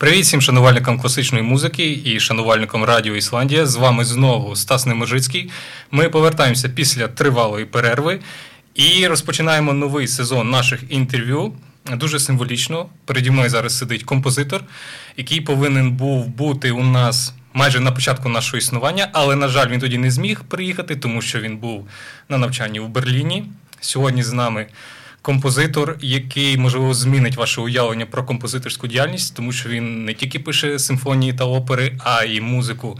Привіт всім шанувальникам класичної музики і шанувальникам Радіо Ісландія. З вами знову Стас Неможицький. Ми повертаємося після тривалої перерви і розпочинаємо новий сезон наших інтерв'ю. Дуже символічно. Переді мною зараз сидить композитор, який повинен був бути у нас майже на початку нашого існування, але, на жаль, він тоді не зміг приїхати, тому що він був на навчанні в Берліні. Сьогодні з нами композитор, який можливо змінить ваше уявлення про композиторську діяльність, тому що він не тільки пише симфонії та опери, а й музику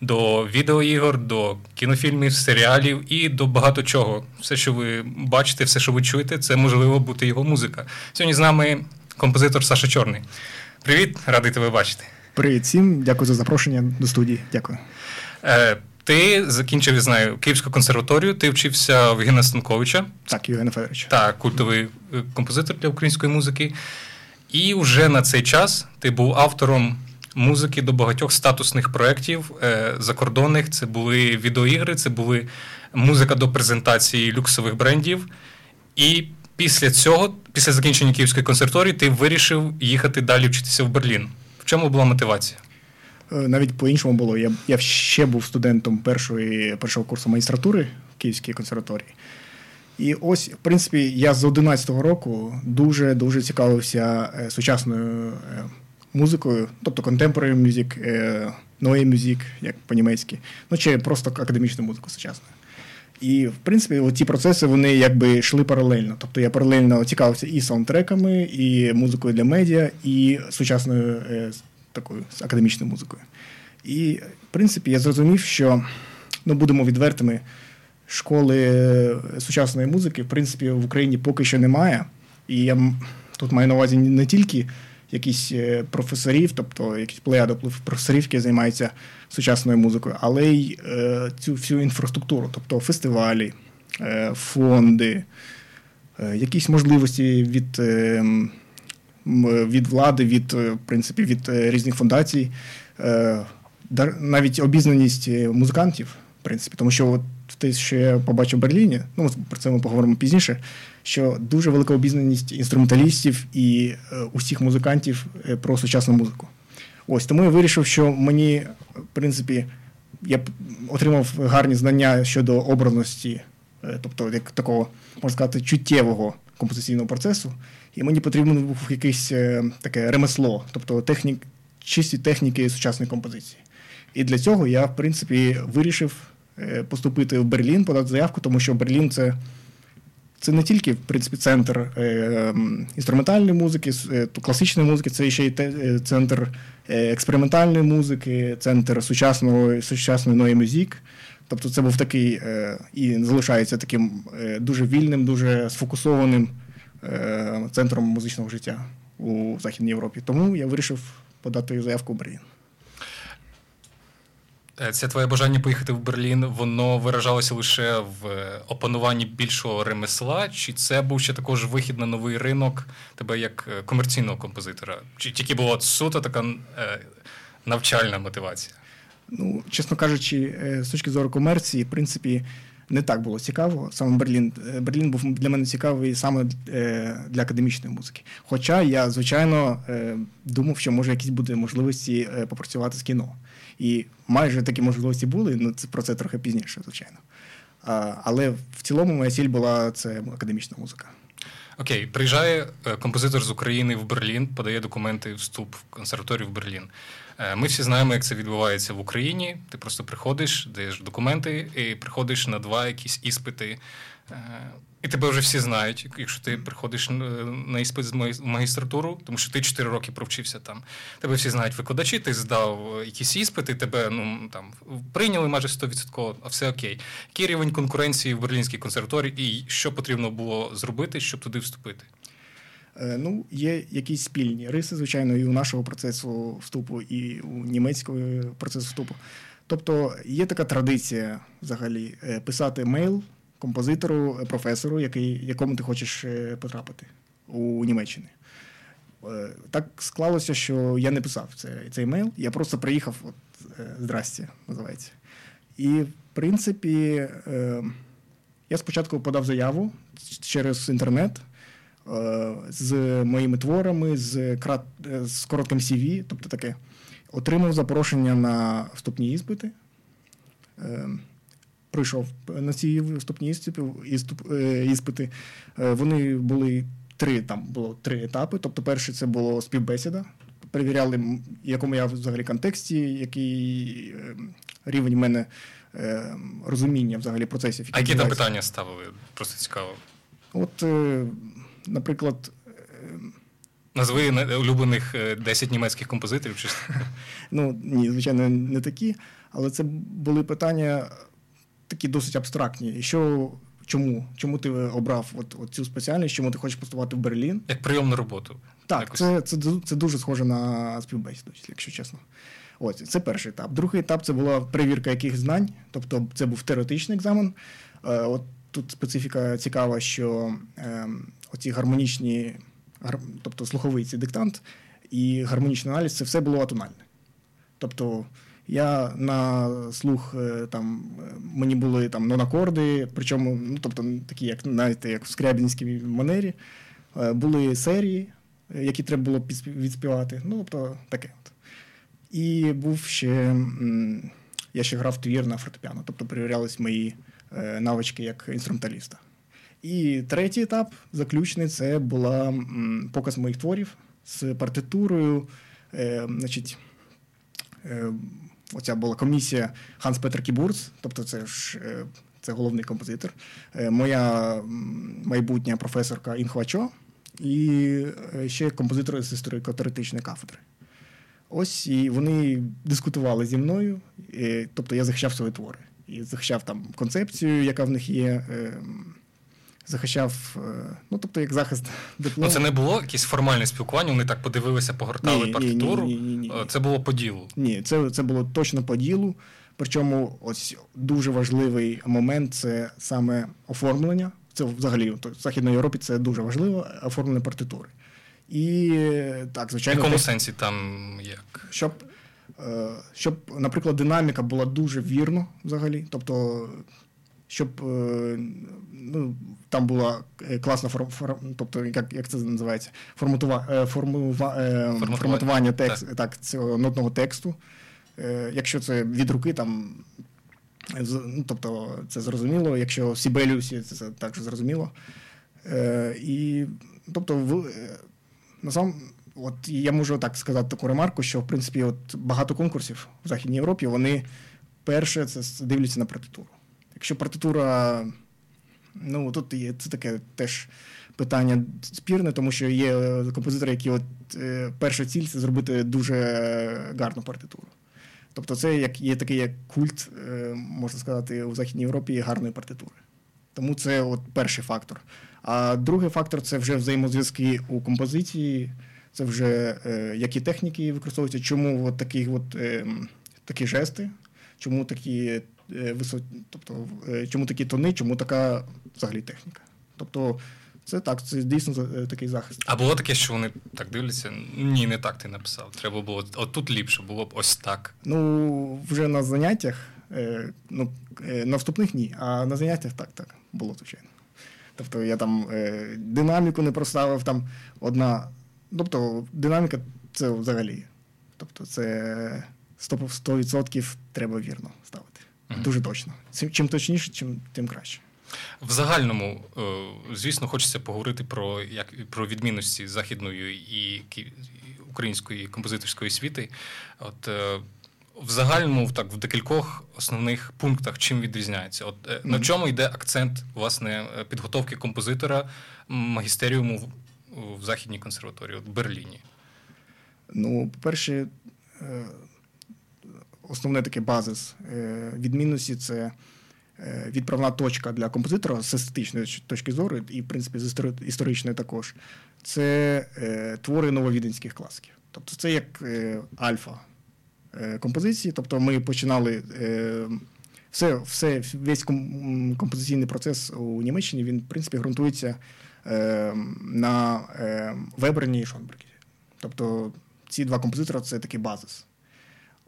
до відеоігор, до кінофільмів, серіалів і до багато чого. Все, що ви бачите, все, що ви чуєте, це можливо бути його музика. Сьогодні з нами композитор Саша Чорний. Привіт, радий тебе бачити. Привіт всім, дякую за запрошення до студії. Дякую. Е, ти закінчив, я знаю, Київську консерваторію, ти вчився в Євгена Станковича. Так, Євгена Федоровича. Так, культовий е, композитор для української музики. І вже на цей час ти був автором музики до багатьох статусних проєктів е, закордонних. Це були відеоігри, це були музика до презентації люксових брендів. І після цього, після закінчення Київської консерваторії, ти вирішив їхати далі вчитися в Берлін. В чому була мотивація? Е, навіть по-іншому було. Я я ще був студентом першої, першого курсу магістратури в Київській консерваторії. І ось, в принципі, я з 11-го року дуже дуже цікавився е, сучасною е, музикою, тобто contemporary music, neue music, як по-німецьки, ну чи просто академічну музику сучасну. І, в принципі, ці процеси вони якби йшли паралельно. Тобто я паралельно цікавився і саундтреками, і музикою для медіа, і сучасною такою академічною музикою. І, в принципі, я зрозумів, що ну, будемо відвертими, школи е, сучасної музики, в принципі, в Україні поки що немає. І я тут маю на увазі не тільки якісь е, професорів, тобто якісь плеяду професорів, які займаються сучасною музикою, але й е, цю всю інфраструктуру, тобто фестивалі, е, фонди, е, якісь можливості від. Е, від влади, від в принципі, від е, різних фундацій, е, навіть обізнаність музикантів, в принципі, тому що от те, що я побачив в Берліні, ну про це ми поговоримо пізніше. Що дуже велика обізнаність інструменталістів і е, усіх музикантів про сучасну музику. Ось тому я вирішив, що мені, в принципі, я отримав гарні знання щодо образності, тобто як такого, можна сказати, чуттєвого композиційного процесу. І мені потрібно був якесь е, таке ремесло, тобто технік, чисті техніки сучасної композиції. І для цього я, в принципі, вирішив е, поступити в Берлін, подати заявку, тому що Берлін це це не тільки в принципі, центр е, інструментальної музики, е, класичної музики, це ще й те, центр експериментальної музики, центр сучасного сучасної нової музик. Тобто це був такий е, і залишається таким е, дуже вільним, дуже сфокусованим Е, центром музичного життя у Західній Європі. Тому я вирішив подати заявку в Берлін. Е, це твоє бажання поїхати в Берлін, воно виражалося лише в опануванні більшого ремесла, чи це був ще також вихід на новий ринок тебе як е, комерційного композитора? Чи тільки була суто така навчальна мотивація? Ну, чесно кажучи, з точки зору комерції, в принципі, не так було цікаво. Саме Берлін е, Берлін був для мене цікавий саме е, для академічної музики. Хоча я, звичайно, е, думав, що може якісь буде можливості попрацювати з кіно. І майже такі можливості були, ну це про це трохи пізніше, звичайно. Але в цілому моя ціль була це академічна музика. Окей, приїжджає композитор з України в Берлін, подає документи вступ в консерваторію в Берлін. Е, ми всі знаємо, як це відбувається в Україні. Ти просто приходиш, даєш документи і приходиш на два якісь іспити. Е, і тебе вже всі знають, якщо ти приходиш на іспит з магістратуру, тому що ти 4 роки провчився там. Тебе всі знають викладачі, ти здав якісь іспити, тебе ну там прийняли майже 100%, а все окей. Який рівень конкуренції в Берлінській консерваторії і що потрібно було зробити, щоб туди вступити? Е, ну, є якісь спільні риси, звичайно, і у нашого процесу вступу, і у німецького процесу вступу. Тобто є така традиція взагалі е, писати мейл композитору, е, професору, який, якому ти хочеш потрапити у Німеччині. Так склалося, що я не писав цей, цей мейл, я просто приїхав, от, здрасте, називається. І, в принципі, я спочатку подав заяву через інтернет. З моїми творами, з крат, з коротким CV, тобто таке. Отримав запрошення на вступні іспити. Прийшов на ці вступні іспити. Вони були три там було три етапи. Тобто, перший це було співбесіда. Перевіряли, якому я взагалі контексті, який рівень в мене е, розуміння взагалі процесів. А які там питання ставили? Просто цікаво. От, е, наприклад. Е, Назви улюблених 10 німецьких композиторів? чи Ну, ні, звичайно, не такі. Але це були питання такі досить абстрактні. Що, Чому Чому ти обрав от, от цю спеціальність, чому ти хочеш поступати в Берлін? Як прийом на роботу. Так, це це, це дуже схоже на співбесіду, якщо чесно. Ось це перший етап. Другий етап це була перевірка яких знань, тобто це був теоретичний екзамен. Е, от Тут специфіка цікава, що е, оці гармонічні, тобто слуховий цей диктант і гармонічний аналіз це все було атональне. Тобто я на слух е, там мені були там нонакорди, причому, ну тобто такі, як знаєте, як в скрябінській манері, були серії, які треба було відспівати. Ну, тобто таке. І був ще я ще грав твір на фортепіано, тобто перевірялись мої е, навички як інструменталіста. І третій етап, заключний, це була показ моїх творів з партитурою. Е, значить, е, Оця була комісія Ханс Петер Кібурц, тобто це ж це головний композитор, моя майбутня професорка Інхвачо і ще композитор з історико-теоретичної кафедри. Ось і вони дискутували зі мною, тобто я захищав свої твори. І захищав там концепцію, яка в них є. Е, захищав, е, ну тобто, як захист. Ну, Це не було якесь формальне спілкування, вони так подивилися, погортали ні, партитуру. Ні, ні, ні, ні, Це було по ділу. Ні, це це було точно по ділу. Причому ось дуже важливий момент це саме оформлення. Це взагалі в Західній Європі це дуже важливо, оформлення партитури. І так, звичайно. В якому сенсі там як? Щоб, е, щоб, наприклад, динаміка була дуже вірно взагалі. Тобто, щоб е, ну, там була класна форм, форм тобто, як як це називається? Форматува, формува, форматування, форматування текст, так. так, цього нотного тексту. Якщо це від руки, там. Ну, тобто це зрозуміло, якщо в Сібеліусі це також зрозуміло. Е, І тобто, в, Насам, от я можу так сказати таку ремарку, що в принципі от багато конкурсів в Західній Європі вони перше це дивляться на партитуру. Якщо партитура, ну тут є це таке теж питання спірне, тому що є композитори, які от е, перша ціль це зробити дуже гарну партитуру. Тобто, це як є такий як культ, е, можна сказати, у Західній Європі гарної партитури. Тому це от перший фактор. А другий фактор це вже взаємозв'язки у композиції, це вже е, які техніки використовуються, чому от такі от, е, такі жести, чому такі е, висоті, тобто, е, чому такі тони, чому така взагалі техніка. Тобто це так, це дійсно е, такий захист. А було таке, що вони так дивляться? Ні, не так ти написав. Треба було от тут ліпше, було б ось так. Ну, вже на заняттях, ну, на вступних ні, а на заняттях так, так, було звичайно. Тобто я там динаміку не проставив там одна. Тобто динаміка це взагалі. Тобто це 100%, треба вірно ставити. Дуже точно. Чим точніше, чим, тим краще. В загальному, е, звісно, хочеться поговорити про як про відмінності західної і української композиторської освіти. От е, в загальному, так в декількох основних пунктах чим відрізняється. От mm-hmm. на чому йде акцент власне підготовки композитора магістеріуму в, в Західній консерваторії, от в Берліні? Ну, по-перше, е, основне таке базис е, відмінності це. Відправна точка для композитора з естетичної точки зору, і, в принципі, з історичної також, це е, твори нововіденських класиків. Тобто це як е, альфа Е, композиції. Тобто ми починали е, все, все, весь композиційний процес у Німеччині він, в принципі, ґрунтується е, на Веберні і Шонбергі. Тобто ці два композитори це такий базис.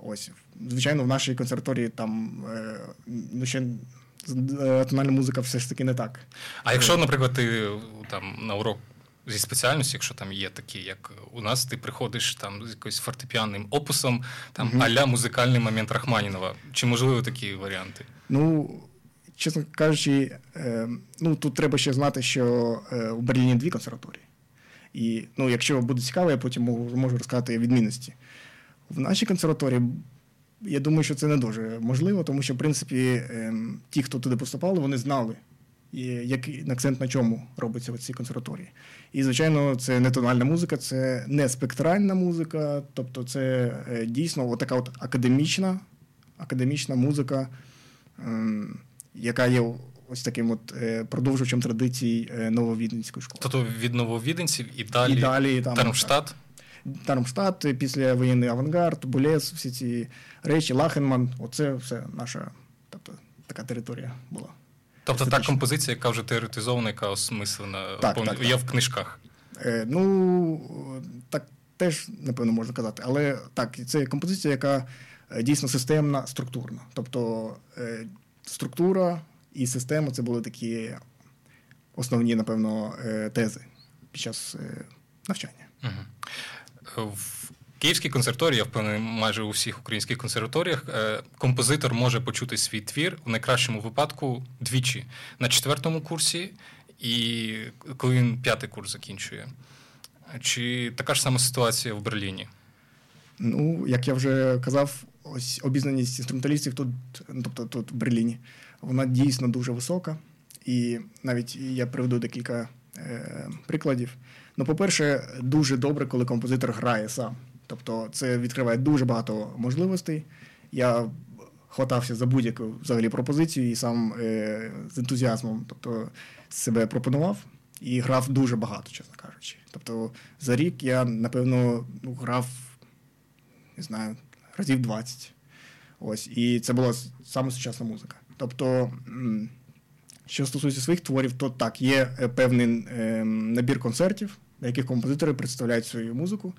Ось, Звичайно, в нашій консерваторії там ну, ще тональна музика все ж таки не так. А якщо, наприклад, ти там на урок зі спеціальності, якщо там є такі, як у нас, ти приходиш там з якоюсь фортепіанним опусом, там угу. аля музикальний момент Рахманінова. Чи можливо такі варіанти? Ну, чесно кажучи, е, ну тут треба ще знати, що е, у Берліні дві консерваторії. І ну, якщо буде цікаво, я потім можу, можу розказати відмінності. В нашій консерваторії. Я думаю, що це не дуже можливо, тому що, в принципі, ем, ті, хто туди поступали, вони знали, який акцент на чому робиться в цій консерваторії. І, звичайно, це не тональна музика, це не спектральна музика, тобто це е, дійсно така от академічна академічна музика, ем, яка є ось таким от е, продовжувачем традицій е, нововіденської школи. Тобто від нововіденців і далі, і далі там, Тармштадт? Тармштадт, після воєнний авангард, Булес, всі ці речі, Лахенман оце все наша тобто, така територія була. Тобто та композиція, яка вже теоретизована, яка осмислена, так, повні... так, є так. в книжках. Е, Ну, так теж, напевно, можна казати. Але так, це композиція, яка е, дійсно системна, структурна. Тобто е, структура і система це були такі основні, напевно, е, тези під час е, навчання. Угу. В Київській консерваторії, я впевнений, майже у всіх українських консерваторіях, е, композитор може почути свій твір в найкращому випадку двічі на четвертому курсі, і коли він п'ятий курс закінчує. Чи така ж сама ситуація в Берліні? Ну, як я вже казав, ось обізнаність інструменталістів тут, ну, тобто тут в Берліні, вона дійсно дуже висока. І навіть я приведу декілька е, прикладів. Ну, по-перше, дуже добре, коли композитор грає сам. Тобто це відкриває дуже багато можливостей. Я хватався за будь-яку взагалі пропозицію і сам е, з ентузіазмом тобто, себе пропонував і грав дуже багато, чесно кажучи. Тобто за рік я, напевно, ну, грав, не знаю, разів 20. Ось. І це була саме сучасна музика. Тобто, що стосується своїх творів, то так, є е, певний е, набір концертів, на яких композитори представляють свою музику.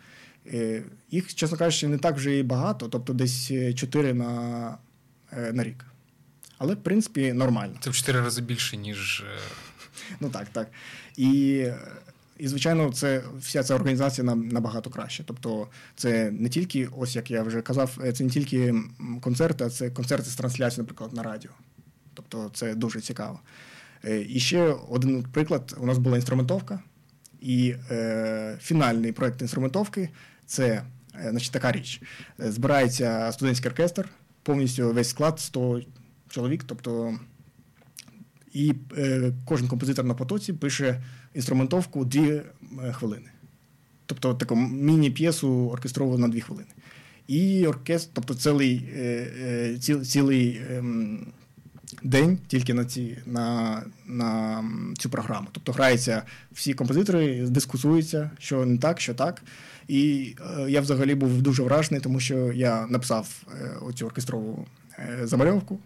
Е, їх, чесно кажучи, не так вже і багато, тобто десь 4 на на рік. Але, в принципі, нормально. Це в 4 рази більше, ніж. Ну так, так. І і, звичайно, це вся ця організація нам набагато краще. Тобто, це не тільки, ось як я вже казав, е, це не тільки концерти, а це концерти з трансляцією, наприклад, на радіо. Тобто, це дуже цікаво. Е, і ще один приклад: у нас була інструментовка, і е, фінальний проєкт інструментовки це е, значить, така річ. Збирається студентський оркестр, повністю весь склад 100 чоловік. тобто і е, кожен композитор на потоці пише інструментовку дві е, хвилини. Тобто таку міні-п'єсу оркестрову на дві хвилини. І оркестр, тобто цілий е, е, ці, цілий е, день тільки на ці, на, на цю програму. Тобто граються всі композитори, дискусуються, що не так, що так. І е, я взагалі був дуже вражений, тому що я написав е, оцю оркестрову е, замальовку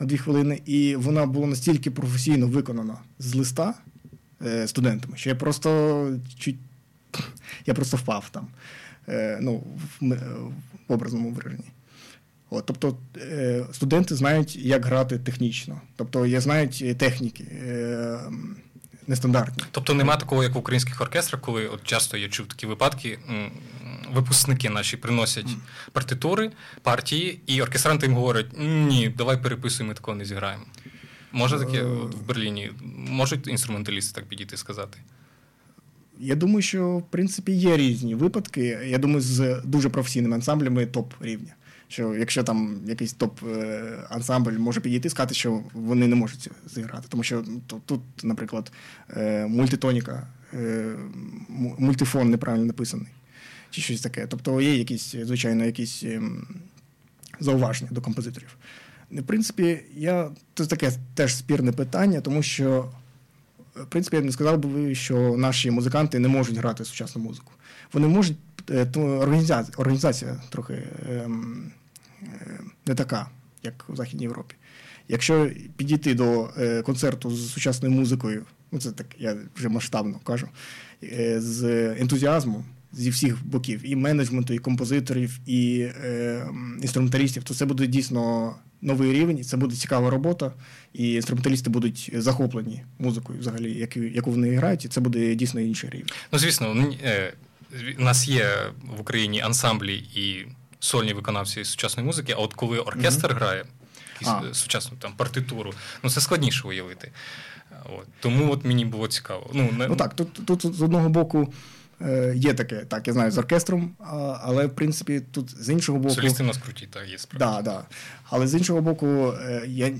на дві хвилини, і вона була настільки професійно виконана з листа е, студентами, що я просто чуть я просто впав там. Е, ну, в, в образному вираженні. От, Тобто е, студенти знають, як грати технічно, тобто я знають техніки. Е, Нестандартні. Тобто нема такого, як в українських оркестрах, коли от часто я чув такі випадки, випускники наші приносять партитури, партії, і оркестранти їм говорять: ні, давай переписуємо, ми такого не зіграємо. Може таке от в Берліні? Можуть інструменталісти так підійти сказати? Я думаю, що в принципі є різні випадки. Я думаю, з дуже професійними ансамблями топ рівня. Що якщо там якийсь топ-ансамбль може підійти, сказати, що вони не можуть зіграти. Тому що тут, наприклад, е, мультитоніка, е, мультифон неправильно написаний чи щось таке. Тобто є якісь, звичайно, якісь зауваження до композиторів. В принципі, я це таке теж спірне питання, тому що, в принципі, я не сказав би, що наші музиканти не можуть грати сучасну музику. Вони можуть, е, то організація, організація трохи ем, е, не така, як у Західній Європі. Якщо підійти до е, концерту з сучасною музикою, ну це так я вже масштабно кажу, з ентузіазмом зі всіх боків: і менеджменту, і композиторів, і е, інструменталістів, то це буде дійсно новий рівень, це буде цікава робота, і інструменталісти будуть захоплені музикою, взагалі, яку, яку вони грають, і це буде дійсно інший рівень. Ну, звісно, е, у нас є в Україні ансамблі і сольні виконавці сучасної музики, а от коли оркестр mm-hmm. грає якусь сучасну там партитуру, ну це складніше уявити. От. Тому от мені було цікаво. Ну, не... ну так, тут, тут з одного боку. Е, є таке, так, я знаю, з оркестром, але в принципі тут з іншого боку. Солісти у нас круті, так, є справді. Да, да. Але з іншого боку, е, я.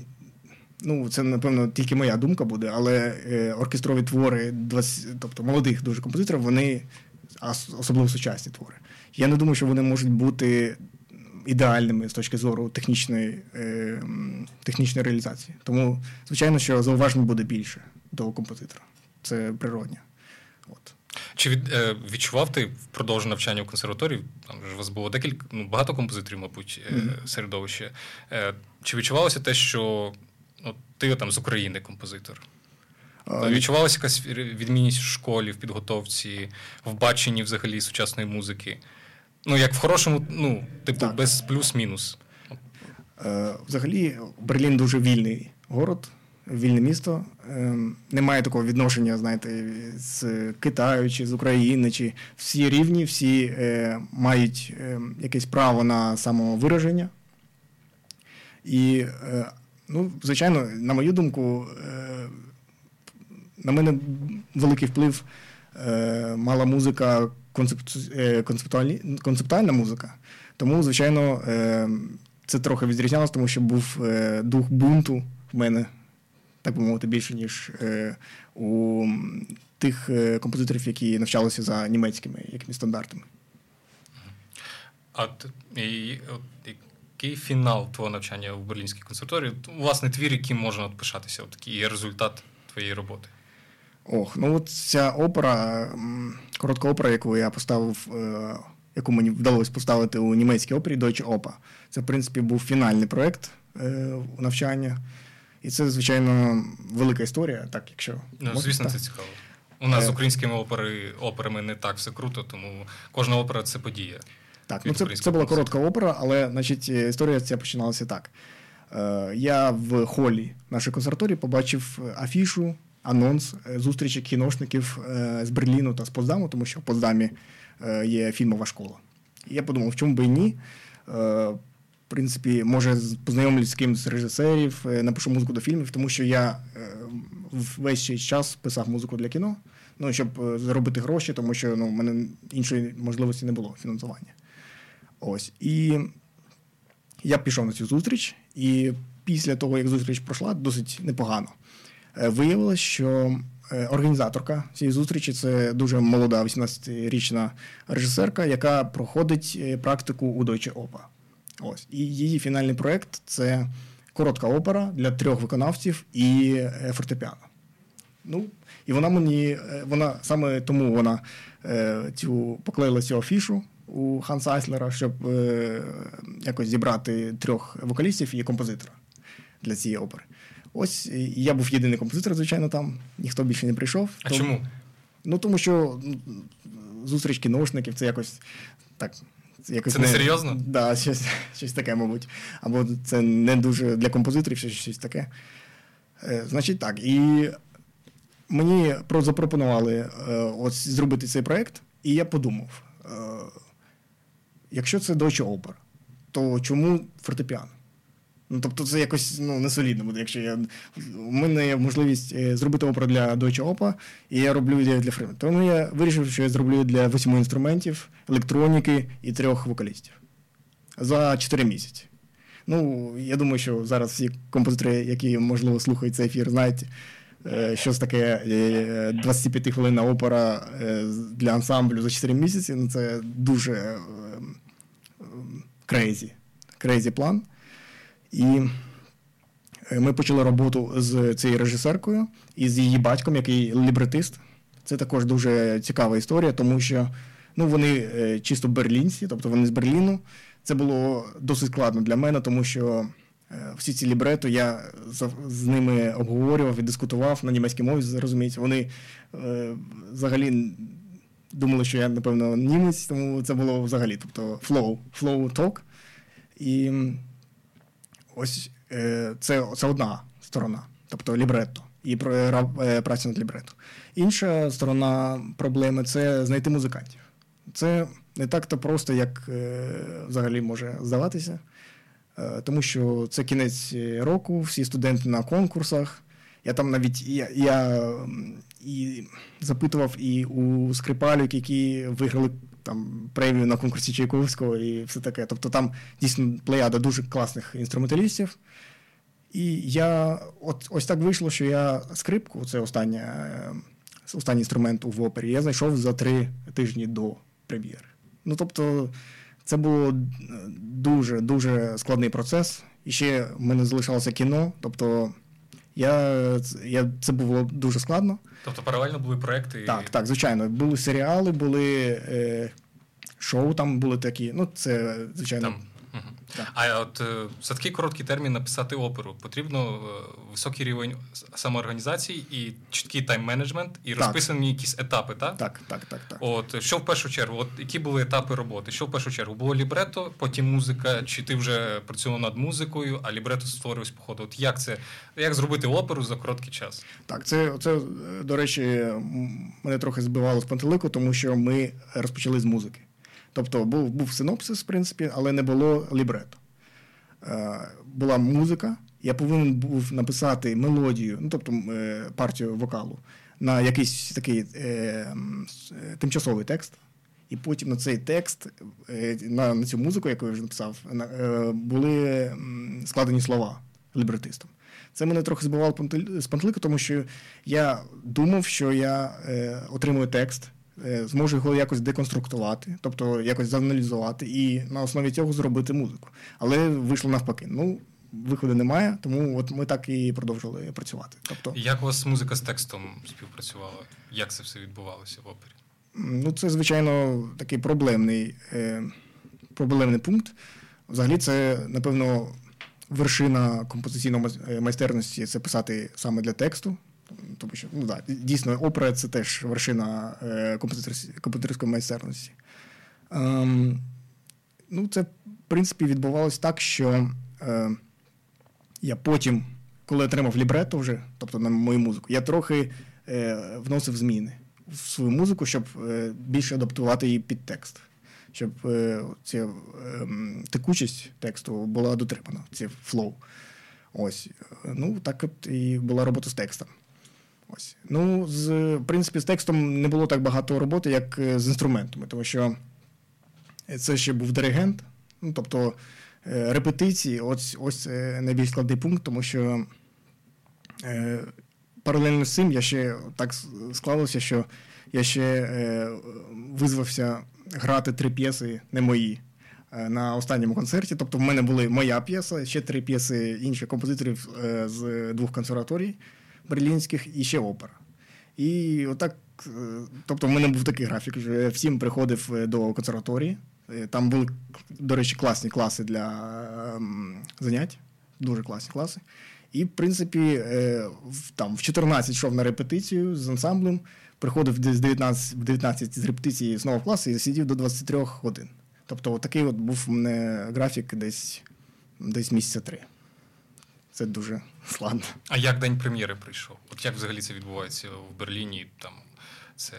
Ну, це, напевно, тільки моя думка буде, але е, оркестрові твори, 20, тобто молодих дуже композиторів, вони особливо сучасні твори. Я не думаю, що вони можуть бути ідеальними з точки зору технічної е, технічної реалізації. Тому, звичайно, що зауважень буде більше до композитора. Це природня. От. Чи від, е, відчував ти впродовж навчання в консерваторії? Там ж у вас було декілька, ну, багато композиторів, мабуть, mm-hmm. середовище. Е, чи відчувалося те, що ну, ти там з України композитор? Відчувалася якась відмінність в школі, в підготовці, в баченні взагалі сучасної музики? Ну, як в хорошому, ну, типу, так. без плюс-мінус. Е, взагалі, Берлін дуже вільний город, вільне місто. Е, немає такого відношення, знаєте, з Китаю чи з України, чи всі рівні, всі е, мають якесь право на самовираження. І, ну, звичайно, на мою думку, на мене великий вплив мала музика Е, концептуальна музика. Тому, звичайно, е, це трохи відрізнялося, тому що був е, дух бунту в мене, так би мовити, більше, ніж у тих композиторів, які навчалися за німецькими якими стандартами. А і, який фінал твого навчання в Берлінській консерваторії? Власне, твір, яким можна пишатися, от такий результат твоєї роботи. Ох, ну от ця опера, коротка опера, яку я поставив, е, яку мені вдалося поставити у німецькій опері Deutsche Oper. Це, в принципі, був фінальний проєкт е, навчання. І це, звичайно, велика історія, так якщо. Ну, звісно, це цікаво. У нас з е. українськими опери, операми не так все круто, тому кожна опера це подія. Так, ну це це була коротка опера, але значить, історія ця починалася так. Я в холі нашої консерваторії побачив афішу анонс е, зустрічі кіношників е, з Берліну та з Поздаму, тому що в Поздамі е, є фільмова школа. І я подумав, в чому би і ні. В принципі, може, познайомлюсь з кимось з режисерів, напишу музику до фільмів, тому що я весь цей час писав музику для кіно, ну, щоб заробити гроші, тому що ну, в мене іншої можливості не було фінансування. Ось. І я пішов на цю зустріч, і після того, як зустріч пройшла, досить непогано. Е, виявилось, що е, організаторка цієї зустрічі це дуже молода, 18-річна режисерка, яка проходить е, практику у Deutsche Oper. Ось. І її фінальний проєкт це коротка опера для трьох виконавців і фортепіано. Ну, І вона мені, вона саме тому вона цю поклеїла цю афішу у Ханса Айслера, щоб якось зібрати трьох вокалістів і композитора для цієї опери. Ось я був єдиний композитор, звичайно, там ніхто більше не прийшов. А тому, чому? Ну тому що зустріч кіношників це якось так. Якось це не серйозно? Так, да, щось щось таке, мабуть. Або це не дуже для композиторів, щось, щось таке. Е, Значить, так. І мені запропонували е, ось зробити цей проєкт, і я подумав: е, якщо це Deutsche Oper, то чому фортепіано? Ну, тобто це якось ну, не солідно буде. Якщо я у мене є можливість е, зробити оперу для Deutsche Oper, і я роблю для фрейму. Тому я вирішив, що я зроблю для восьми інструментів, електроніки і трьох вокалістів за чотири місяці. Ну, я думаю, що зараз всі композитори, які, можливо, слухають цей ефір, знають, е, що це таке 25-хвилинна е, опера для ансамблю за 4 місяці. Ну, це дуже crazy. Crazy план. І е, ми почали роботу з цією режисеркою і з її батьком, який лібретист. Це також дуже цікава історія, тому що ну, вони е, чисто берлінці, тобто вони з Берліну. Це було досить складно для мене, тому що е, всі ці лібрето я з ними обговорював і дискутував на німецькій мові, розумієте. Вони взагалі думали, що я, напевно, німець, тому це було взагалі. Тобто flow, flow talk. І ось е, це це одна сторона, тобто лібретто. І е, праця над лібретто. Інша сторона проблеми це знайти музикантів. Це не так-то просто, як е, взагалі може здаватися, е, тому що це кінець року, всі студенти на конкурсах. Я там навіть я, я і запитував і у скрипалюк, які виграли там премію на конкурсі Чайковського і все таке. Тобто там дійсно плеяда дуже класних інструменталістів. І я от ось так вийшло, що я скрипку, це остання, останній інструмент у опері, я знайшов за три тижні до прем'єри. Ну тобто, це був дуже дуже складний процес. І ще в мене залишалося кіно. Тобто я, я, Це було дуже складно. Тобто паралельно були проекти? Так, так, звичайно. Були серіали, були е, шоу, там були такі. Ну, це, звичайно. Там Угу. А от е, за такий короткий термін написати оперу потрібно е, високий рівень самоорганізації і чіткий тайм-менеджмент, і розписані якісь етапи, так? Так, так, так, так. От що в першу чергу, от які були етапи роботи? Що в першу чергу? Було лібрето, потім музика, чи ти вже працював над музикою, а лібрето створювався по ходу? От як це? Як зробити оперу за короткий час? Так, це, це до речі, мене трохи збивало з пантелику, тому що ми розпочали з музики. Тобто був був синопсис, в принципі, але не було лібрето. Е, Була музика, я повинен був написати мелодію, ну тобто е, партію вокалу, на якийсь такий е, е, тимчасовий текст. І потім на цей текст, на на цю музику, яку я вже написав, е, були складені слова лібретистом. Це мене трохи збивало з пантелику, тому що я думав, що я е, отримую текст. Е, зможу його якось деконструктувати, тобто якось зааналізувати і на основі цього зробити музику. Але вийшло навпаки. Ну, виходу немає, тому от ми так і продовжили працювати. Тобто, Як у вас музика з текстом співпрацювала? Як це все відбувалося в опері? Ну, це, звичайно, такий проблемний, е, проблемний пункт. Взагалі, це, напевно, вершина композиційної майстерності це писати саме для тексту. Тому що ну, да, дійсно опера це теж вершина е, композиторської майстерності. Ем, ну, Це, в принципі, відбувалось так, що е, я потім, коли отримав лібрето вже, тобто на мою музику, я трохи е, вносив зміни в свою музику, щоб е, більше адаптувати її під текст. Щоб е, ця ем, текучість тексту була дотримана, це flow. Ось. Ну, так от і була робота з текстом. Ось. Ну, з, в принципі, з текстом не було так багато роботи, як е, з інструментами, тому що це ще був диригент. Ну, тобто е, репетиції, ось ось найбільш складний пункт, тому що е, паралельно з цим я ще так склалося, що я ще е, визвався грати три п'єси, не мої. Е, на останньому концерті, тобто в мене були моя п'єса, ще три п'єси інших композиторів з двох консерваторій берлінських і ще опера. І отак, е, тобто, в мене був такий графік, що всім приходив е, до консерваторії. Е, там були, до речі, класні класи для ем, занять, дуже класні класи. І, в принципі, там в 14 йшов на репетицію з ансамблем, приходив десь 19, в 19 з репетиції знову в клас і сидів до 23 годин. Тобто, такий от був у мене графік десь десь місяця три. Це дуже складно. А як день прем'єри прийшов? От як взагалі це відбувається в Берліні? Там це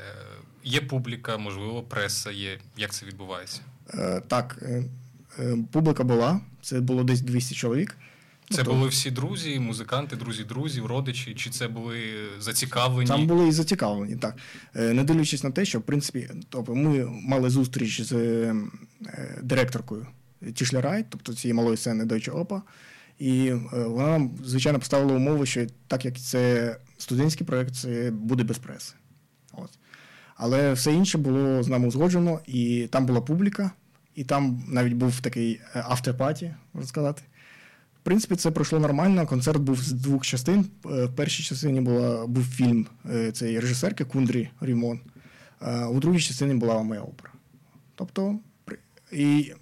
є публіка, можливо, преса є. Як це відбувається? Е, Так, е, е, публіка була. Це було десь 200 чоловік. Це ну, були всі друзі, музиканти, друзі, друзів, родичі, чи це були зацікавлені? Там були і зацікавлені, так. Е, не дивлячись на те, що в принципі, тобто ми мали зустріч з е, директоркою Tischlerei, тобто цієї малої сцени Deutsche Oper, і е, вона, звичайно, поставила умови, що так як це студентський проєкт, це буде без преси. От. Але все інше було з нами узгоджено, і там була публіка, і там навіть був такий afterparty, можна сказати. В принципі, це пройшло нормально. Концерт був з двох частин. Е, в першій частині була, був фільм е, цієї режисерки Кундрі Рімон, у другій частині була моя опера. Тобто, і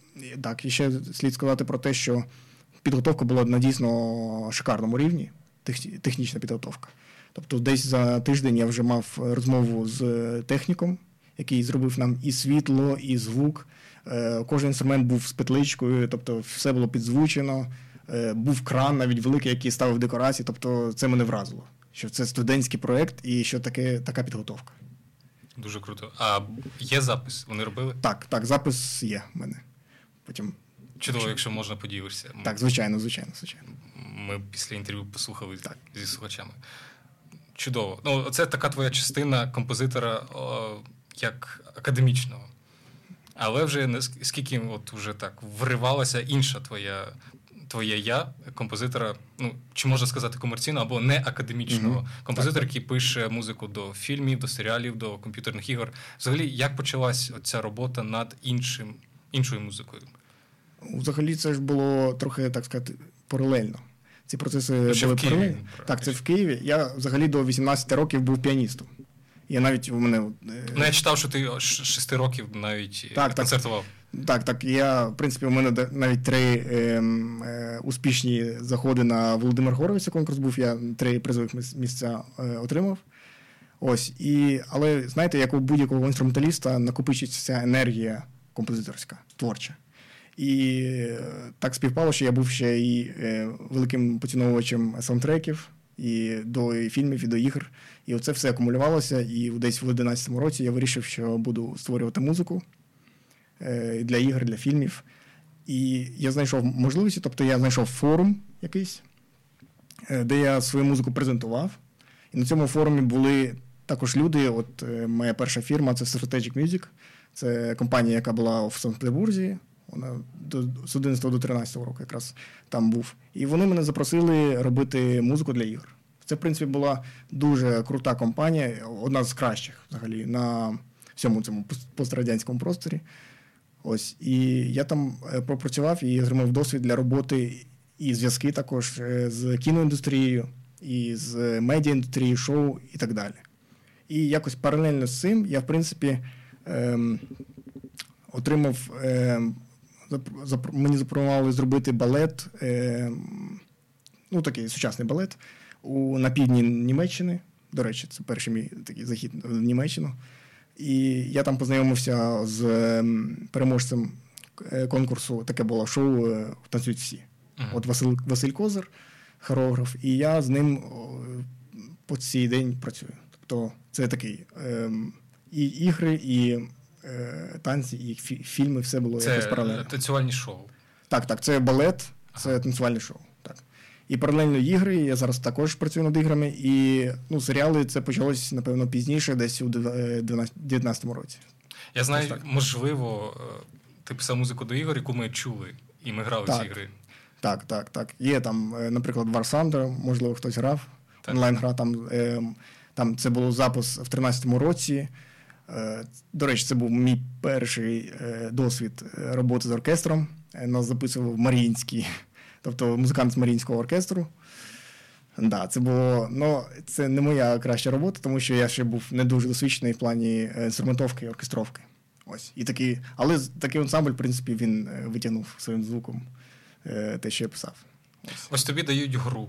так, і ще слід сказати про те, що підготовка була на дійсно шикарному рівні, технічна підготовка. Тобто, десь за тиждень я вже мав розмову з техніком, який зробив нам і світло, і звук. Е, кожен інструмент був з петличкою, тобто все було підзвучено. Е, був кран навіть великий, який ставив декорації. Тобто це мене вразило. Що це студентський проєкт і що таке така підготовка. Дуже круто. А є запис? Вони робили? Так, так, запис є в мене. Потім. Чудово, якщо можна поділишся. Так, звичайно, звичайно, звичайно. Ми після інтерв'ю послухали так. зі слухачами. Чудово. Ну, це така твоя частина композитора о, як академічного. Але вже скільки от вже так вривалася інша твоя твоє я, композитора, ну чи можна сказати комерційного або не академічного mm-hmm. композитора, який пише музику до фільмів, до серіалів, до комп'ютерних ігор. Взагалі, як почалась ця робота над іншим, іншою музикою? Взагалі, це ж було трохи так сказати паралельно. Ці процеси Ще були паралельні. Так, це в Києві. Я взагалі до 18 років був піаністом. Я навіть у мене. Е, ну, я читав, що ти 6 років навіть так, концертував. Так, так. Я, в принципі, у мене навіть три е, е, успішні заходи на Володимир Горовиця конкурс був. Я три призових місця е, отримав. Ось. І, Але знаєте, як у будь-якого інструменталіста накопичується енергія композиторська, творча. І е, так співпало, що я був ще і е, великим поціновувачем саундтреків і до фільмів, і до ігр. І оце все акумулювалося. І десь в 11 році я вирішив, що буду створювати музику е, для ігор, для фільмів. І я знайшов можливості, тобто я знайшов форум якийсь, де я свою музику презентував. І на цьому форумі були також люди. От моя перша фірма це Strategic Music. Це компанія, яка була в Санкт-Петербурзі. Вона до, з 11 до 13 року якраз там був. І вони мене запросили робити музику для ігор. Це, в принципі, була дуже крута компанія, одна з кращих взагалі на всьому цьому пострадянському просторі. Ось. І я там е, пропрацював і отримав досвід для роботи і зв'язки також е, з кіноіндустрією, і з медіаіндустрією, шоу і так далі. І якось паралельно з цим я, в принципі, ем, отримав ем, мені запропонували зробити балет, е, ну такий сучасний балет у, на півдні Німеччини. До речі, це перший мій такий захід в Німеччину. І я там познайомився з переможцем е, конкурсу, таке було шоу е, танцюють всі. Uh-huh. От Василь Василь Козир, хореограф, і я з ним по цей день працюю. Тобто це такий е, і ігри, і танці і фільми, все було це якось паралельно. Це танцювальні шоу. Так, так, це балет, це ага. танцювальне шоу. Так. І паралельно ігри. Я зараз також працюю над іграми. І ну, серіали це почалось, напевно, пізніше, десь у 2019 е, році. Я знаю, так. можливо, е, ти писав музику до ігор, яку ми чули, і ми грали так. ці ігри. Так, так, так. Є там, наприклад, War Thunder, можливо, хтось грав. Онлайн-гра там. Там це було запис в 2013 році. Е, до речі, це був мій перший е, досвід е, роботи з оркестром. Нас записував Маріїнський, тобто музикант з Маріїнського оркестру. Да, Це було, ну, це не моя краща робота, тому що я ще був не дуже досвідчений в плані інструментовки і оркестровки. Ось. І такий, Але такий ансамбль, в принципі, він витягнув своїм звуком те, що я писав. Ось, Ось тобі дають гру.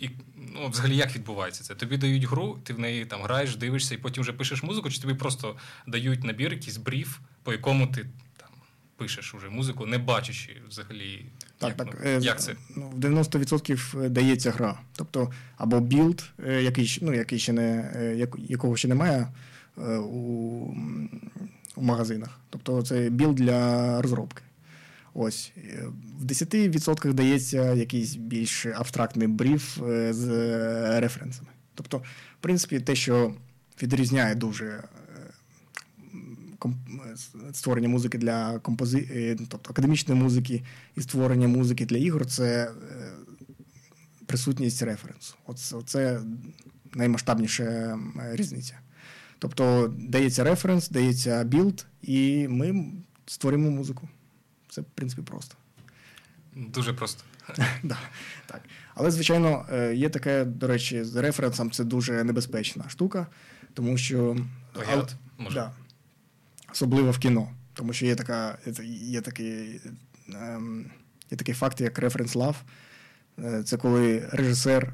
І ну, взагалі як відбувається це? Тобі дають гру, ти в неї там граєш, дивишся і потім вже пишеш музику, чи тобі просто дають набір, якийсь бриф, по якому ти там пишеш уже музику, не бачачи взагалі. Так, як, так. Ну, е, як це? Ну, В 90% дається гра. Тобто, або build, е, який ну, який ще не, е, якого ще немає у, у магазинах. Тобто це build для розробки. Ось е, в 10% дається якийсь більш абстрактний бриф е, з референсами. Тобто, в принципі, те, що відрізняє дуже е, створення музики для компози... тобто академічної музики і створення музики для ігор, це присутність референсу. Оце наймасштабніша різниця. Тобто дається референс, дається build, і ми створюємо музику. Це, в принципі, просто. Дуже просто. да, так. Але, звичайно, е, є таке, до речі, з референсом це дуже небезпечна штука, тому що. Плагіат? може? Да. Особливо в кіно. Тому що є така, є такий ем, є такий факт, як референс лав. Це коли режисер,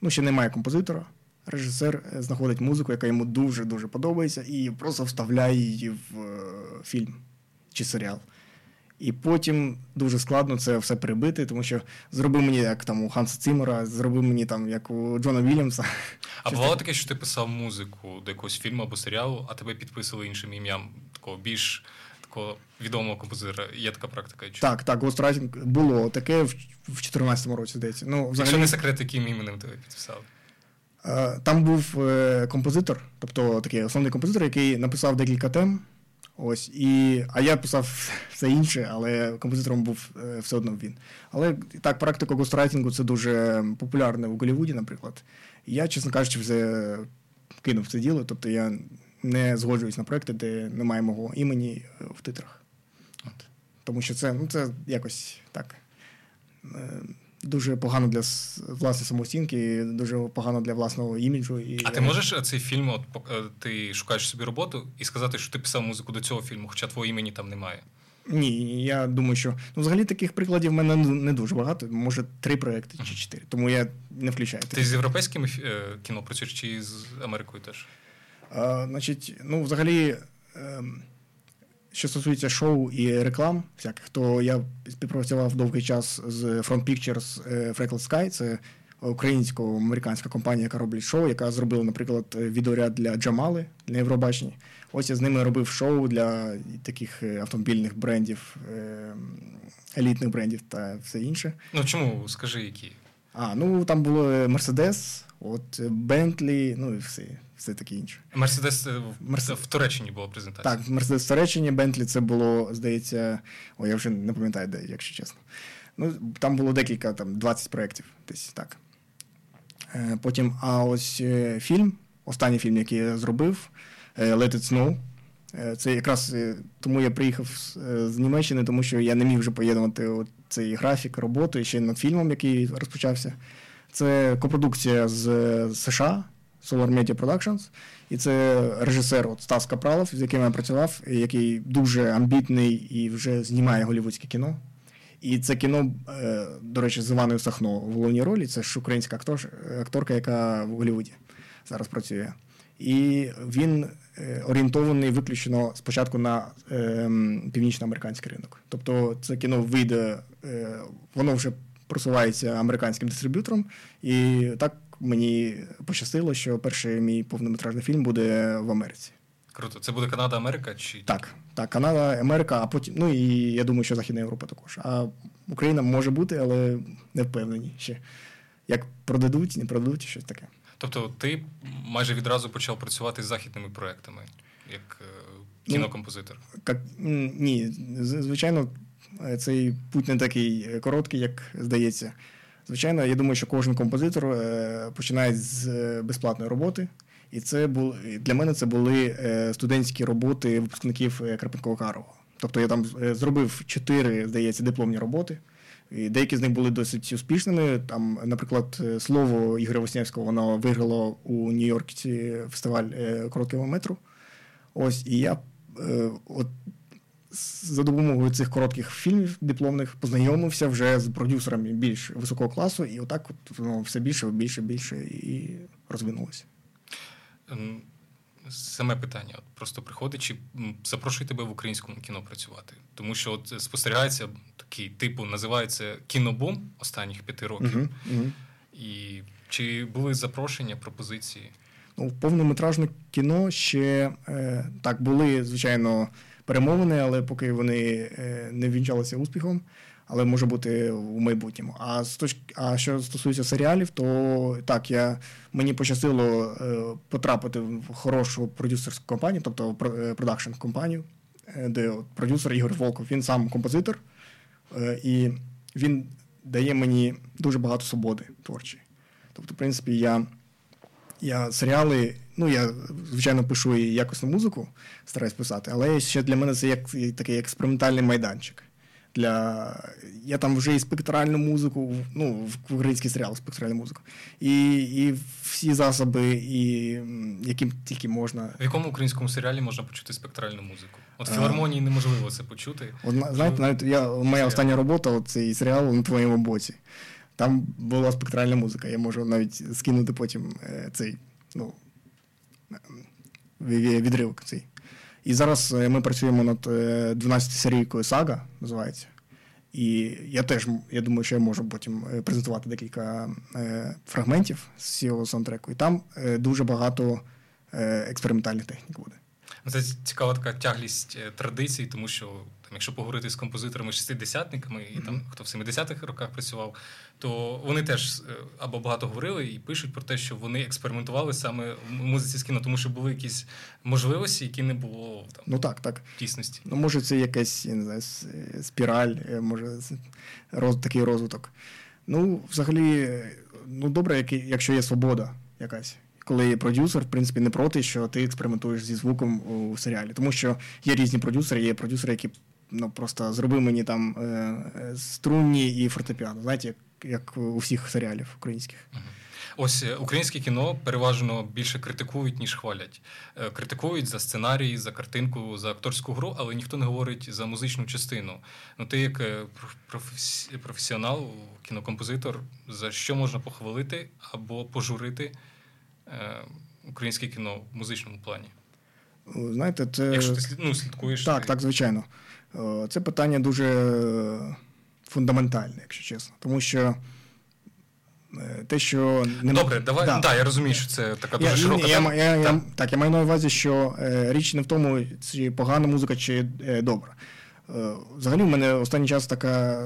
ну, ще немає композитора, режисер знаходить музику, яка йому дуже-дуже подобається, і просто вставляє її в фільм чи серіал. І потім дуже складно це все перебити, тому що зроби мені, як там у Ханса Цимера, зроби мені там, як у Джона Вільямса. А бувало таке, що ти писав музику до якогось фільму або серіалу, а тебе підписали іншим ім'ям, такого більш такого відомого композитора. Є така практика? Чи? Так, так, Ghostwriting було таке в 2014 році, здається. Ну, взагалі... Якщо не секрет, яким іменем тебе підписали? Е, там був е, композитор, тобто такий основний композитор, який написав декілька тем. Ось, і, А я писав все інше, але композитором був е, все одно він. Але так, практика гострайтингу це дуже популярне в Голлівуді, наприклад. І я, чесно кажучи, вже кинув це діло. Тобто я не згоджуюсь на проекти, де немає мого імені е, в титрах. От. Тому що це ну, це якось так. Дуже погано для власної самооцінки, дуже погано для власного іміджу. І... А ти можеш е, цей фільм, от е, ти шукаєш собі роботу і сказати, що ти писав музику до цього фільму, хоча твого імені там немає? Ні, я думаю, що ну, взагалі таких прикладів в мене не дуже багато, може три проекти чи чотири. Тому я не включаю. Ти з європейським е, кіно працюєш чи з Америкою теж? А, Значить, ну, взагалі. Е, що стосується шоу і реклам, всяких, то я співпрацював довгий час з Front Pictures е, Freckle Sky, це українсько-американська компанія, яка робить шоу, яка зробила, наприклад, відеоряд для Джамали на Євробаченні. Ось я з ними робив шоу для таких е, автомобільних брендів, е, елітних брендів та все інше. Ну чому? Скажи, які? А, ну там було Mercedes, от Bentley, ну і все все таке інше. Мерседес Мерс... в Туреччині була презентація. Так, Мерседес в Туреччині, Бентлі це було, здається, ой, я вже не пам'ятаю, де, якщо чесно. Ну, Там було декілька, там 20 проєктів десь так. Е, потім, а ось е, фільм, останній фільм, який я зробив, е, Let It Snow. Це якраз тому я приїхав з Німеччини, тому що я не міг вже поєднувати цей графік роботи ще над фільмом, який розпочався. Це копродукція з США. Solar Media Productions, і це режисер от Стас Капралов, з яким я працював, який дуже амбітний і вже знімає голівудське кіно. І це кіно, е, до речі, з Іваною Сахно в головній ролі. Це ж українська актор, акторка, яка в Голлівуді зараз працює. І він е, орієнтований виключно спочатку на е, північноамериканський ринок. Тобто це кіно вийде, воно вже просувається американським дистриб'ютором, і так мені пощастило, що перший мій повнометражний фільм буде в Америці. Круто, це буде Канада, Америка чи так, так, Канада, Америка, а потім, ну і я думаю, що Західна Європа також. А Україна може бути, але не впевнені ще. Як продадуть, не продадуть, щось таке. Тобто, ти майже відразу почав працювати з західними проектами, як е, ну, кінокомпозитор? Ну, ні, звичайно, цей путь не такий короткий, як здається. Звичайно, я думаю, що кожен композитор е, починає з е, безплатної роботи. І це бул, для мене це були е, студентські роботи випускників Карпенкова Карова. Тобто я там зробив чотири, здається, дипломні роботи. І Деякі з них були досить успішними. Там, наприклад, слово Ігоря Воснявського воно виграло у Нью-Йоркці фестиваль короткого метру. Ось, і я от за допомогою цих коротких фільмів дипломних познайомився вже з продюсерами більш високого класу, і отак от воно все більше, більше, більше і розвинулося. Ем, саме питання от просто приходить, чи запрошує тебе в українському кіно працювати? Тому що от спостерігається такий типу, називається кінобум останніх п'яти років. Uh-huh, uh-huh. І чи були запрошення, пропозиції? Ну, повнометражне кіно ще е, так були, звичайно, перемовини, але поки вони е, не вінчалися успіхом, але може бути у майбутньому. А з точки, а що стосується серіалів, то так я мені пощастило е, потрапити в хорошу продюсерську компанію, тобто продакшн компанію, де продюсер Ігор Волков, він сам композитор, і він дає мені дуже багато свободи творчої. Тобто, в принципі, я. Я серіали, ну я звичайно пишу і якісну музику, стараюсь писати, але ще для мене це як такий експериментальний майданчик. Для... Я там вже і спектральну музику, ну, в український серіал спектральну музику. І і всі засоби, і яким тільки можна. В якому українському серіалі можна почути спектральну музику? От в філармонії неможливо це почути. От, Знаєте, навіть я, моя остання робота, цей серіал на твоєму боці. Там була спектральна музика. Я можу навіть скинути потім е, цей ну, відривок цей. І зараз ми працюємо над 12 серійкою Сага, називається. І я теж я думаю, що я можу потім презентувати декілька фрагментів з цього саундтреку. І там дуже багато експериментальних технік буде. Ну, це цікава така тяглість е, традицій, тому що там, якщо поговорити з композиторами шестидесятниками і там хто в 70-х роках працював, то вони теж е, або багато говорили і пишуть про те, що вони експериментували саме в музиці з кіно, тому що були якісь можливості, які не було там ну так, так. дійсності. Ну, може, це якась я не знаю, спіраль, е, може роз, такий розвиток. Ну, взагалі, ну добре, якщо є свобода якась коли продюсер, в принципі, не проти, що ти експериментуєш зі звуком у серіалі. Тому що є різні продюсери, є продюсери, які ну, просто зроби мені там е, струнні і фортепіано. Знаєте, як, як у всіх серіалів українських. Ось е, українське кіно переважно більше критикують, ніж хвалять. Е, критикують за сценарій, за картинку, за акторську гру, але ніхто не говорить за музичну частину. Ну, ти як е, професіонал, кінокомпозитор, за що можна похвалити або пожурити українське кіно в музичному плані? Знаєте, це... Якщо ти ну, слідкуєш. Так, так, звичайно. Це питання дуже фундаментальне, якщо чесно. Тому що. Е, те, що не Добре, давай. Да. Да, я розумію, що це така дуже я, широка. Я, тема. Я, я, так, я маю на увазі, що е, річ не в тому, чи погана музика, чи е, добра. Е, взагалі, в мене останній час така,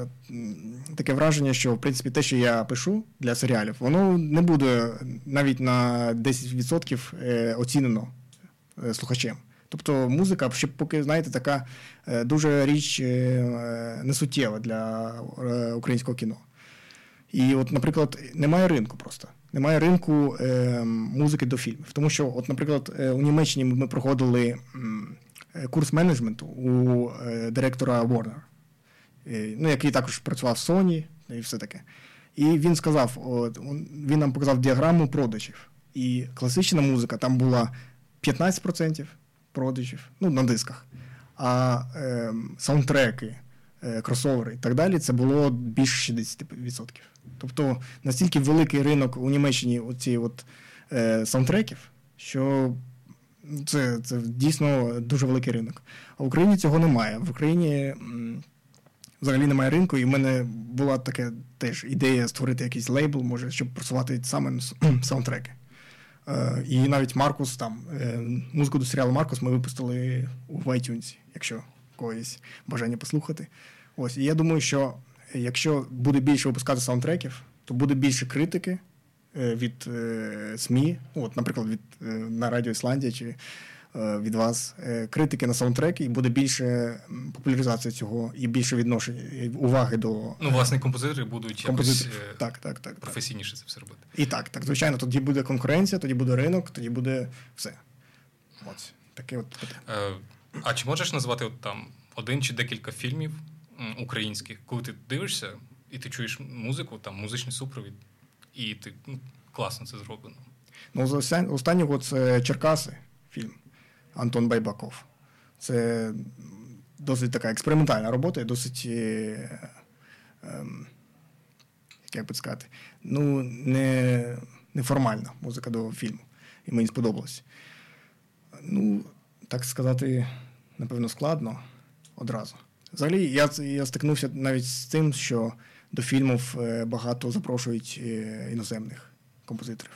таке враження, що в принципі те, що я пишу для серіалів, воно не буде навіть на 10% е, оцінено слухачем. Тобто музика, ще поки, знаєте, така дуже річ несуттєва для українського кіно. І, от, наприклад, немає ринку просто. Немає ринку е, музики до фільмів. Тому що, от, наприклад, у Німеччині ми проходили Е, курс менеджменту у е, директора Warner, е, ну, який також працював в Sony і все таке. І він сказав: от, він нам показав діаграму продажів. І класична музика там була 15% продажів ну, на дисках, а е, саундтреки, е, кросовери і так далі це було більше 60%. Тобто настільки великий ринок у Німеччині оці от, е, саундтреків, що це це дійсно дуже великий ринок. А в Україні цього немає. В Україні взагалі немає ринку, і в мене була така теж ідея створити якийсь лейбл, може, щоб просувати саме саундтреки. Е, і навіть Маркус там, е, музику до серіалу Маркус ми випустили у iTunes, якщо когось бажання послухати. Ось, І я думаю, що якщо буде більше випускати саундтреків, то буде більше критики. Е, від СМІ, от, наприклад, від на Радіо Ісландія чи від вас критики на саундтреки, і буде більше популяризація цього і більше відношення уваги до ну, власне, композитори будуть композитори. якось так, так, так, професійніше це все робити. І так, так, звичайно, тоді буде конкуренція, тоді буде ринок, тоді буде все. От таке от. А чи можеш назвати от там один чи декілька фільмів українських, коли ти дивишся і ти чуєш музику, там музичний супровід? і ти ну, класно це зроблено. Ну, останнього це Черкаси фільм Антон Байбаков. Це досить така експериментальна робота, досить, е, е, як би сказати, ну, не, неформальна музика до фільму. І мені сподобалось. Ну, так сказати, напевно, складно одразу. Взагалі, я я стикнувся навіть з тим, що до фільмів е, багато запрошують е, іноземних композиторів.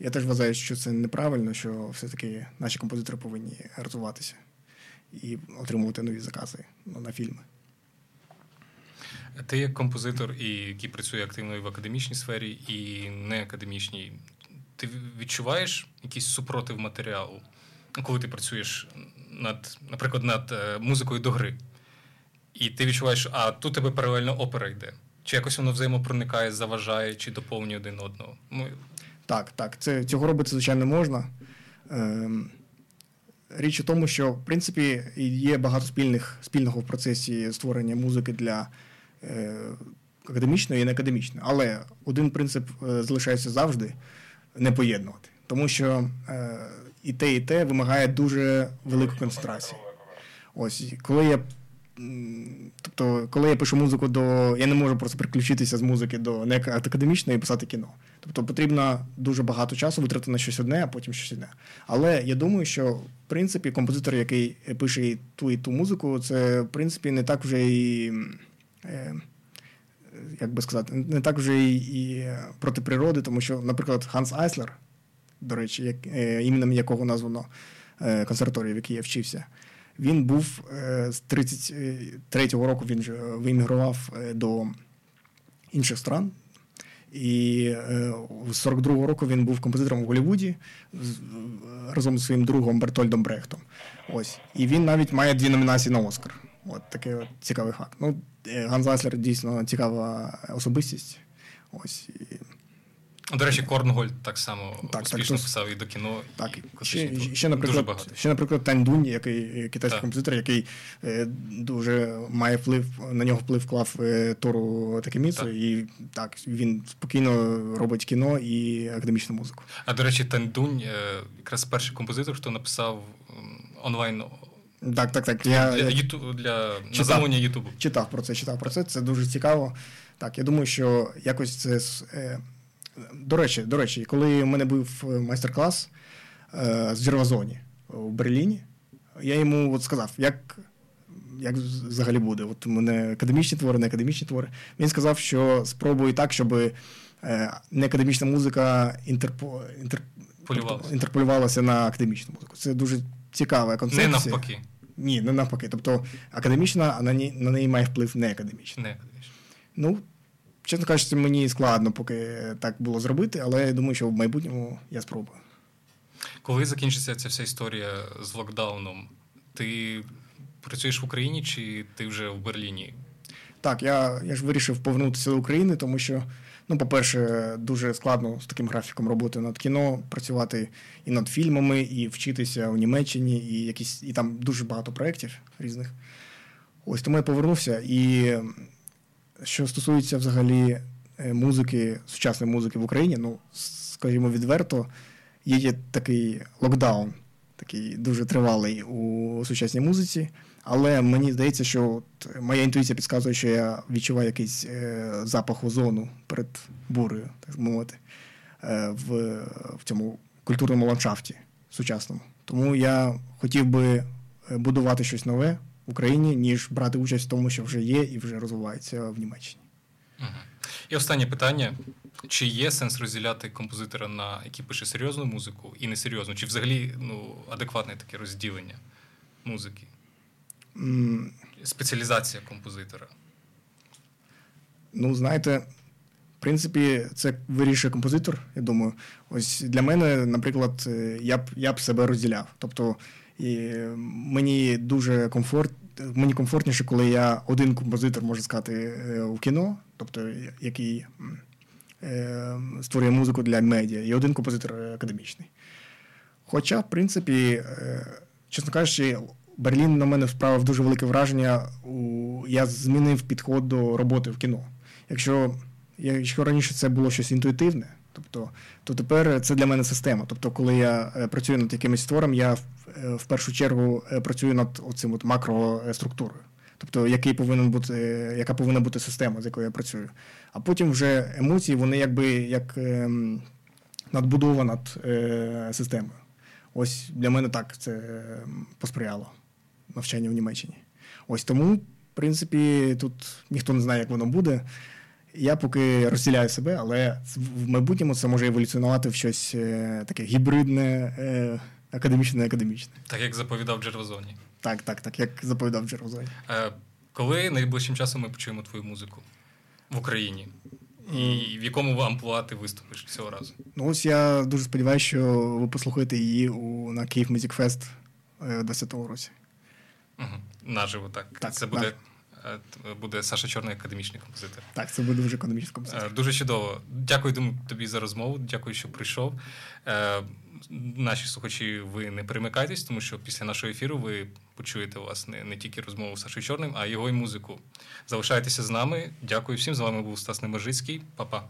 Я теж вважаю, що це неправильно, що все-таки наші композитори повинні розвиватися і отримувати нові закази ну, на фільми. Ти як композитор, і який працює активно і в академічній сфері, і не академічній, ти відчуваєш якийсь супротив матеріалу, коли ти працюєш над, наприклад, над е, музикою до гри? І ти відчуваєш, а тут тебе паралельно опера йде. Чи якось воно взаємопроникає, заважає, чи доповнює один одного? Так, так. Це, Цього робити, звичайно, можна. Ем, Річ у тому, що в принципі є багато спільних, спільного в процесі створення музики для е, академічної і неакадемічної. Але один принцип е, залишається завжди не поєднувати. Тому що е, і те, і те вимагає дуже великої концентрації. Ось, коли я Тобто, коли я пишу музику до. Я не можу просто переключитися з музики до не академічної і писати кіно. Тобто потрібно дуже багато часу витратити на щось одне, а потім щось одне. Але я думаю, що в принципі композитор, який пише і ту і ту музику, це в принципі не так вже і. Е, як би сказати, не так вже і, і проти природи, тому що, наприклад, Ханс Айслер, до речі, як, е, іменем якого названо е, консерваторію, в якій я вчився, він був е, з 33-го року він же вимігрував е, до інших стран. І е, з 42-го року він був композитором у Голлівуді разом з своїм другом Бертольдом Брехтом. Ось. І він навіть має дві номінації на Оскар. От такий от цікавий факт. Ну, Ганс Аслер дійсно цікава особистість. Ось. І до речі, Корнгольд так само так, успішно так, писав і до кіно. Так, і ще, ще, наприклад, ще, наприклад, Тань Дунь, який китайський так. композитор, який е, дуже має вплив, на нього вплив вклав е, Тору Такеміцу, і так, він спокійно робить кіно і академічну музику. А до речі, Тань Дунь е, якраз перший композитор, хто написав онлайн. Так, так, так. Для, я, для, юту, для читав, Ютубу. Читав про це, читав про це. Це дуже цікаво. Так, я думаю, що якось це. До речі, до речі, коли в мене був е, майстер-клас е, з Джервазоні в Берліні, я йому от сказав, як як взагалі буде. От у мене академічні твори, не академічні твори. Він сказав, що спробую так, щоб е, не академічна музика інтерпо, інтер, інтерполювалася на академічну музику. Це дуже цікава концепція. Не навпаки. Ні, не навпаки. Тобто академічна, а на неї, на неї має вплив не академічна. Не академічна. Ну, Чесно кажучи, мені складно поки так було зробити, але я думаю, що в майбутньому я спробую. Коли закінчиться ця вся історія з локдауном, ти працюєш в Україні чи ти вже в Берліні? Так, я я ж вирішив повернутися до України, тому що, ну, по-перше, дуже складно з таким графіком роботи над кіно, працювати і над фільмами, і вчитися в Німеччині, і якісь, і там дуже багато проєктів різних. Ось тому я повернувся і що стосується взагалі е, музики, сучасної музики в Україні, ну, скажімо, відверто, є такий локдаун, такий дуже тривалий у сучасній музиці. Але мені здається, що от моя інтуїція підказує, що я відчуваю якийсь е, запах озону перед бурею, так мовити, е, в, в цьому культурному ландшафті сучасному. Тому я хотів би е, будувати щось нове в Україні, ніж брати участь в тому, що вже є і вже розвивається в Німеччині. І останнє питання: чи є сенс розділяти композитора на який пише серйозну музику і несерйозну? Чи взагалі ну, адекватне таке розділення музики? Mm. Спеціалізація композитора? Ну, знаєте, в принципі, це вирішує композитор. Я думаю, ось для мене, наприклад, е, я б я б себе розділяв. Тобто і мені дуже комфорт, мені комфортніше, коли я один композитор, можу сказати, е, в кіно, тобто який е, створює музику для медіа, і один композитор академічний. Хоча, в принципі, е, чесно кажучи, Берлін на мене справив дуже велике враження. Я змінив підход до роботи в кіно. Якщо якщо раніше це було щось інтуїтивне, тобто, то тепер це для мене система. Тобто, коли я працюю над якимось твором, я Е, в першу чергу е, працюю над оцим от макроструктурою. Тобто, який повинен бути, яка повинна бути система, з якою я працюю. А потім вже емоції, вони якби як ем, надбудова над е, системою. Ось для мене так це ем, посприяло навчання в Німеччині. Ось тому, в принципі, тут ніхто не знає, як воно буде. Я поки розділяю себе, але в майбутньому це може еволюціонувати в щось таке гібридне академічне, не академічне. Так як заповідав Джервазоні. Так, так, так, як заповідав Джервазоні. Е, коли найближчим часом ми почуємо твою музику в Україні? І в якому амплуа ти виступиш цього разу? Ну, ось я дуже сподіваюся, що ви послухаєте її у, на Київ Fest у 20-му році. Угу. Наживо, так. так Це буде Е, буде Саша Чорний академічний композитор. Так, це буде дуже композитор. Е, дуже чудово. Дякую тобі за розмову. Дякую, що прийшов. Е, наші слухачі, ви не перемикайтесь, тому що після нашого ефіру ви почуєте власне не тільки розмову з Сашою Чорним, а його і музику. Залишайтеся з нами. Дякую всім. З вами був Стас Неможицький. Па-па.